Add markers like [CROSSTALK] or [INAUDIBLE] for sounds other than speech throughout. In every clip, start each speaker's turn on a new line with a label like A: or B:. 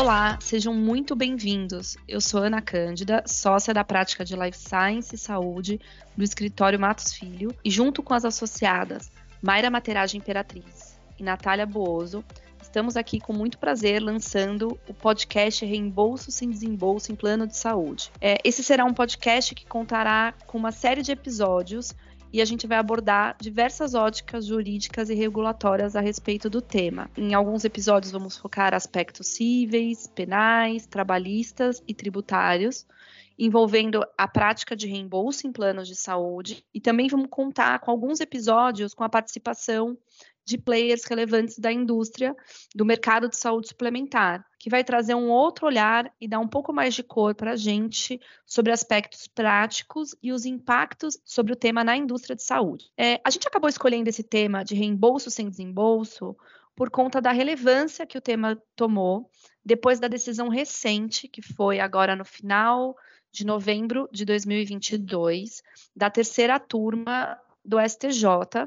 A: Olá, sejam muito bem-vindos. Eu sou Ana Cândida, sócia da prática de Life Science e Saúde do escritório Matos Filho, e junto com as associadas Mayra Materagem Imperatriz e Natália Booso, estamos aqui com muito prazer lançando o podcast Reembolso sem Desembolso em Plano de Saúde. É, esse será um podcast que contará com uma série de episódios e a gente vai abordar diversas óticas jurídicas e regulatórias a respeito do tema. Em alguns episódios vamos focar aspectos cíveis, penais, trabalhistas e tributários, envolvendo a prática de reembolso em planos de saúde e também vamos contar com alguns episódios com a participação de players relevantes da indústria do mercado de saúde suplementar, que vai trazer um outro olhar e dar um pouco mais de cor para a gente sobre aspectos práticos e os impactos sobre o tema na indústria de saúde. É, a gente acabou escolhendo esse tema de reembolso sem desembolso por conta da relevância que o tema tomou depois da decisão recente, que foi agora no final de novembro de 2022, da terceira turma do STJ,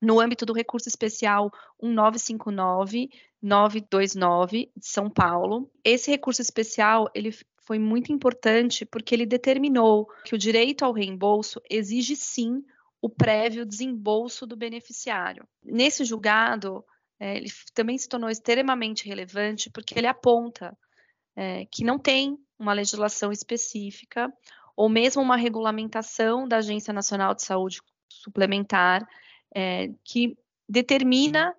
A: no âmbito do recurso especial 1959-929 de São Paulo. Esse recurso especial, ele foi muito importante porque ele determinou que o direito ao reembolso exige sim o prévio desembolso do beneficiário. Nesse julgado, é, ele também se tornou extremamente relevante porque ele aponta é, que não tem uma legislação específica ou mesmo uma regulamentação da Agência Nacional de Saúde Suplementar é, que determina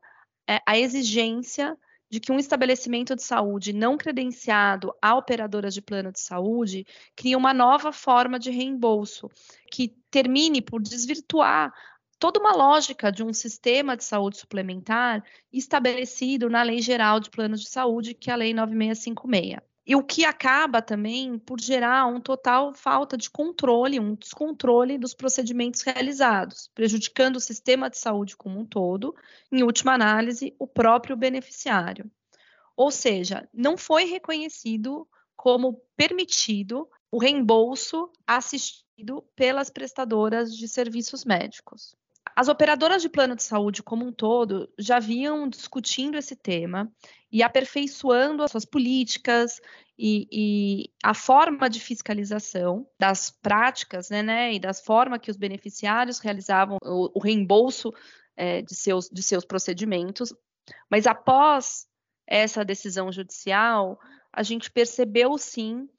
A: é, a exigência de que um estabelecimento de saúde não credenciado a operadoras de plano de saúde crie uma nova forma de reembolso, que termine por desvirtuar toda uma lógica de um sistema de saúde suplementar estabelecido na Lei Geral de Planos de Saúde, que é a Lei 9656. E o que acaba também por gerar um total falta de controle, um descontrole dos procedimentos realizados, prejudicando o sistema de saúde como um todo, em última análise, o próprio beneficiário. Ou seja, não foi reconhecido como permitido o reembolso assistido pelas prestadoras de serviços médicos. As operadoras de plano de saúde como um todo já vinham discutindo esse tema e aperfeiçoando as suas políticas e, e a forma de fiscalização das práticas, né, né, e das formas que os beneficiários realizavam o, o reembolso é, de, seus, de seus procedimentos. Mas após essa decisão judicial, a gente percebeu sim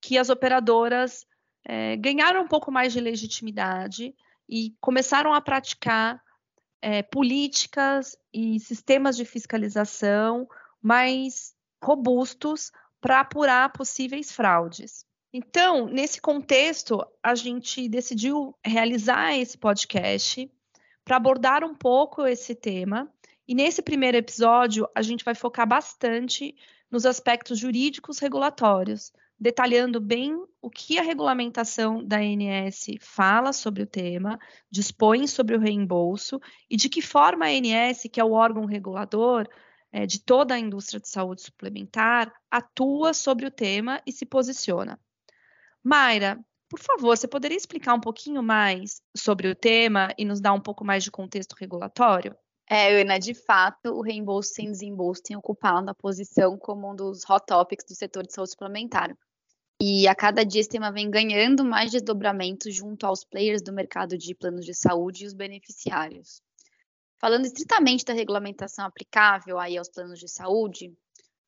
A: que as operadoras é, ganharam um pouco mais de legitimidade e começaram a praticar é, políticas e sistemas de fiscalização mais robustos para apurar possíveis fraudes. Então, nesse contexto, a gente decidiu realizar esse podcast para abordar um pouco esse tema. E nesse primeiro episódio, a gente vai focar bastante nos aspectos jurídicos regulatórios, detalhando bem o que a regulamentação da ANS fala sobre o tema, dispõe sobre o reembolso e de que forma a ANS, que é o órgão regulador é, de toda a indústria de saúde suplementar, atua sobre o tema e se posiciona. Mayra, por favor, você poderia explicar um pouquinho mais sobre o tema e nos dar um pouco mais de contexto regulatório?
B: É, Ana, de fato, o reembolso sem desembolso tem ocupado a posição como um dos hot topics do setor de saúde suplementar. E a cada dia esse tema vem ganhando mais desdobramento junto aos players do mercado de planos de saúde e os beneficiários. Falando estritamente da regulamentação aplicável aí aos planos de saúde,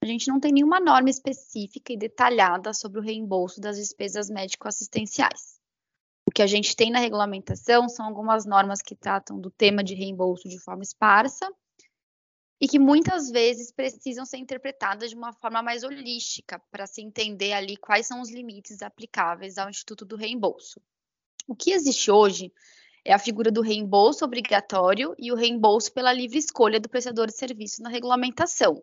B: a gente não tem nenhuma norma específica e detalhada sobre o reembolso das despesas médico-assistenciais. O que a gente tem na regulamentação são algumas normas que tratam do tema de reembolso de forma esparsa e que muitas vezes precisam ser interpretadas de uma forma mais holística para se entender ali quais são os limites aplicáveis ao Instituto do Reembolso. O que existe hoje é a figura do reembolso obrigatório e o reembolso pela livre escolha do prestador de serviço na regulamentação,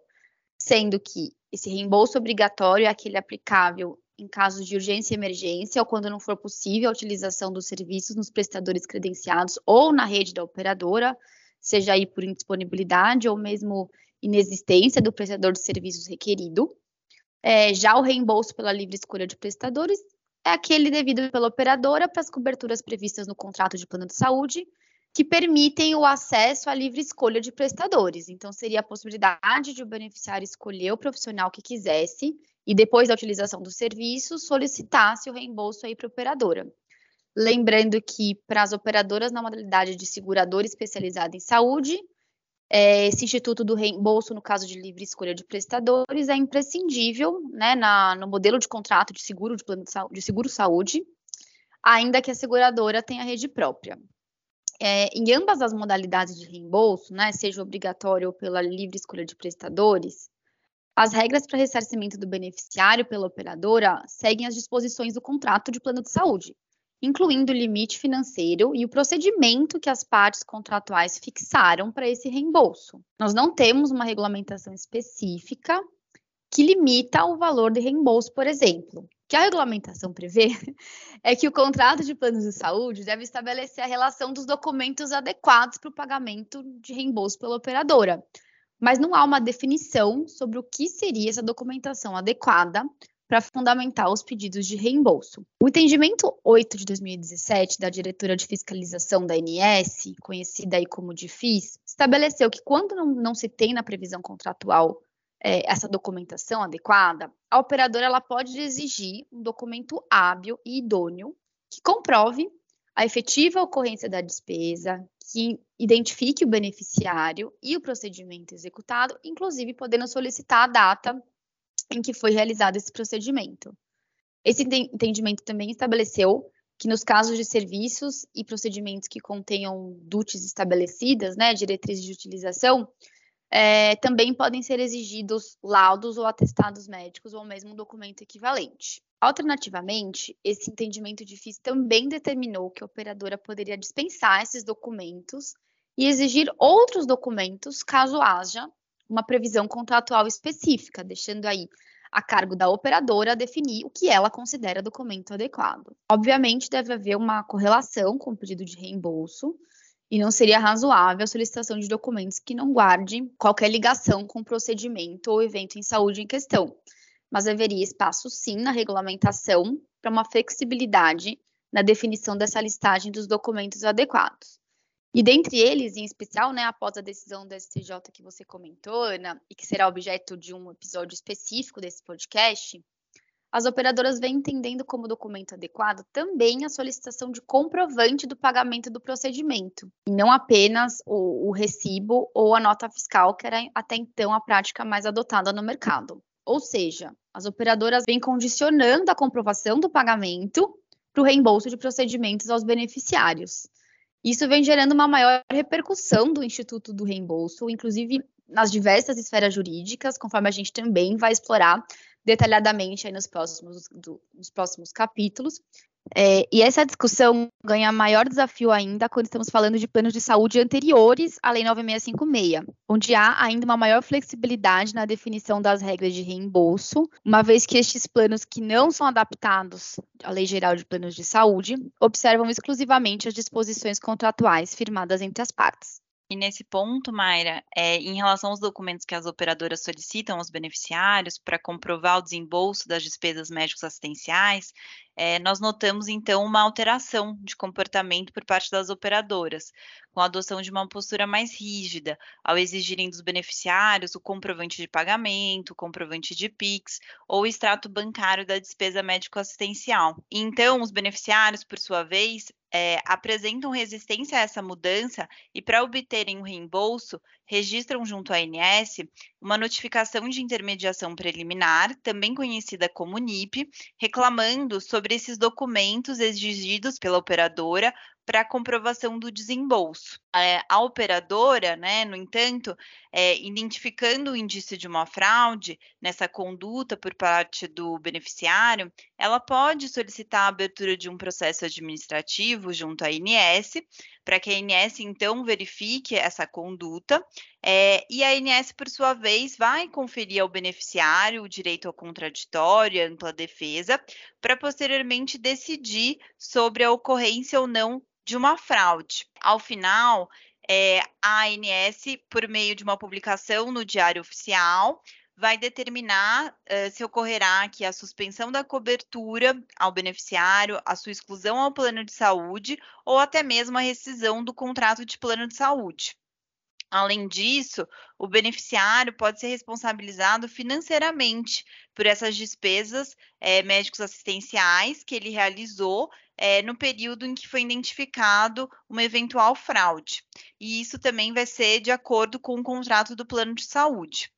B: sendo que esse reembolso obrigatório é aquele aplicável em casos de urgência e emergência ou quando não for possível a utilização dos serviços nos prestadores credenciados ou na rede da operadora, seja aí por indisponibilidade ou mesmo inexistência do prestador de serviços requerido. É, já o reembolso pela livre escolha de prestadores é aquele devido pela operadora para as coberturas previstas no contrato de plano de saúde, que permitem o acesso à livre escolha de prestadores. Então, seria a possibilidade de o beneficiário escolher o profissional que quisesse e, depois da utilização do serviço, solicitasse o reembolso aí para a operadora. Lembrando que, para as operadoras na modalidade de seguradora especializada em saúde, é, esse instituto do reembolso, no caso de livre escolha de prestadores, é imprescindível né, na, no modelo de contrato de seguro de, plano de, de seguro saúde, ainda que a seguradora tenha rede própria. É, em ambas as modalidades de reembolso, né, seja obrigatório ou pela livre escolha de prestadores, as regras para ressarcimento do beneficiário pela operadora seguem as disposições do contrato de plano de saúde, incluindo o limite financeiro e o procedimento que as partes contratuais fixaram para esse reembolso. Nós não temos uma regulamentação específica que limita o valor de reembolso, por exemplo. O que a regulamentação prevê [LAUGHS] é que o contrato de planos de saúde deve estabelecer a relação dos documentos adequados para o pagamento de reembolso pela operadora. Mas não há uma definição sobre o que seria essa documentação adequada para fundamentar os pedidos de reembolso. O entendimento 8 de 2017 da diretora de fiscalização da ANS, conhecida aí como DIFIS, estabeleceu que quando não, não se tem na previsão contratual é, essa documentação adequada, a operadora ela pode exigir um documento hábil e idôneo que comprove a efetiva ocorrência da despesa, que identifique o beneficiário e o procedimento executado, inclusive podendo solicitar a data em que foi realizado esse procedimento. Esse entendimento também estabeleceu que nos casos de serviços e procedimentos que contenham DUTs estabelecidas, né, diretrizes de utilização, é, também podem ser exigidos laudos ou atestados médicos ou mesmo um documento equivalente. Alternativamente, esse entendimento de FIS também determinou que a operadora poderia dispensar esses documentos e exigir outros documentos caso haja uma previsão contratual específica, deixando aí a cargo da operadora definir o que ela considera documento adequado. Obviamente, deve haver uma correlação com o pedido de reembolso, e não seria razoável a solicitação de documentos que não guardem qualquer ligação com o procedimento ou evento em saúde em questão. Mas haveria espaço, sim, na regulamentação para uma flexibilidade na definição dessa listagem dos documentos adequados. E dentre eles, em especial, né, após a decisão do STJ que você comentou, Ana, e que será objeto de um episódio específico desse podcast, as operadoras vêm entendendo como documento adequado também a solicitação de comprovante do pagamento do procedimento, e não apenas o, o recibo ou a nota fiscal, que era até então a prática mais adotada no mercado. Ou seja, as operadoras vêm condicionando a comprovação do pagamento para o reembolso de procedimentos aos beneficiários. Isso vem gerando uma maior repercussão do Instituto do Reembolso, inclusive nas diversas esferas jurídicas, conforme a gente também vai explorar detalhadamente nos próximos, do, nos próximos capítulos. É, e essa discussão ganha maior desafio ainda quando estamos falando de planos de saúde anteriores à Lei 9656, onde há ainda uma maior flexibilidade na definição das regras de reembolso, uma vez que estes planos que não são adaptados à Lei Geral de Planos de Saúde observam exclusivamente as disposições contratuais firmadas entre as partes.
C: E nesse ponto, Mayra, é, em relação aos documentos que as operadoras solicitam aos beneficiários para comprovar o desembolso das despesas médicos assistenciais, é, nós notamos então uma alteração de comportamento por parte das operadoras, com a adoção de uma postura mais rígida, ao exigirem dos beneficiários o comprovante de pagamento, comprovante de PIX ou o extrato bancário da despesa médico-assistencial. Então, os beneficiários, por sua vez, é, apresentam resistência a essa mudança e, para obterem o um reembolso, registram junto à ANS uma notificação de intermediação preliminar, também conhecida como NIP, reclamando sobre esses documentos exigidos pela operadora para comprovação do desembolso. É, a operadora, né, no entanto, é, identificando o indício de uma fraude nessa conduta por parte do beneficiário, ela pode solicitar a abertura de um processo administrativo junto à INS, para que a INS então verifique essa conduta, é, e a INS, por sua vez, vai conferir ao beneficiário o direito ao contraditório, ampla defesa, para posteriormente decidir sobre a ocorrência ou não de uma fraude. Ao final, é, a ANS, por meio de uma publicação no Diário Oficial, vai determinar uh, se ocorrerá que a suspensão da cobertura ao beneficiário, a sua exclusão ao plano de saúde ou até mesmo a rescisão do contrato de plano de saúde. Além disso, o beneficiário pode ser responsabilizado financeiramente por essas despesas é, médicos assistenciais que ele realizou é, no período em que foi identificado uma eventual fraude. E isso também vai ser de acordo com o contrato do plano de saúde.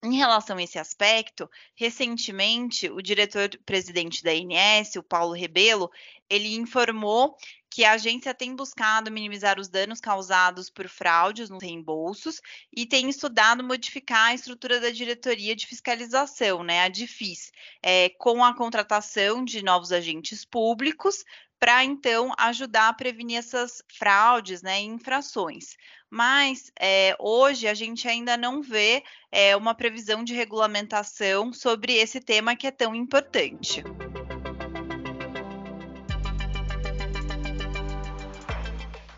C: Em relação a esse aspecto, recentemente o diretor-presidente da INS, o Paulo Rebelo, ele informou que a agência tem buscado minimizar os danos causados por fraudes nos reembolsos e tem estudado modificar a estrutura da diretoria de fiscalização, né, a DIFIS, é, com a contratação de novos agentes públicos para então ajudar a prevenir essas fraudes né, e infrações. Mas é, hoje a gente ainda não vê é, uma previsão de regulamentação sobre esse tema que é tão importante.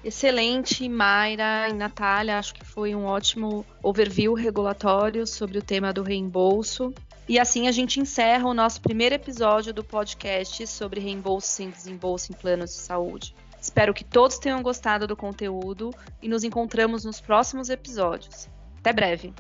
A: Excelente, Mayra e Natália. Acho que foi um ótimo overview regulatório sobre o tema do reembolso. E assim a gente encerra o nosso primeiro episódio do podcast sobre reembolso sem desembolso em planos de saúde. Espero que todos tenham gostado do conteúdo e nos encontramos nos próximos episódios. Até breve!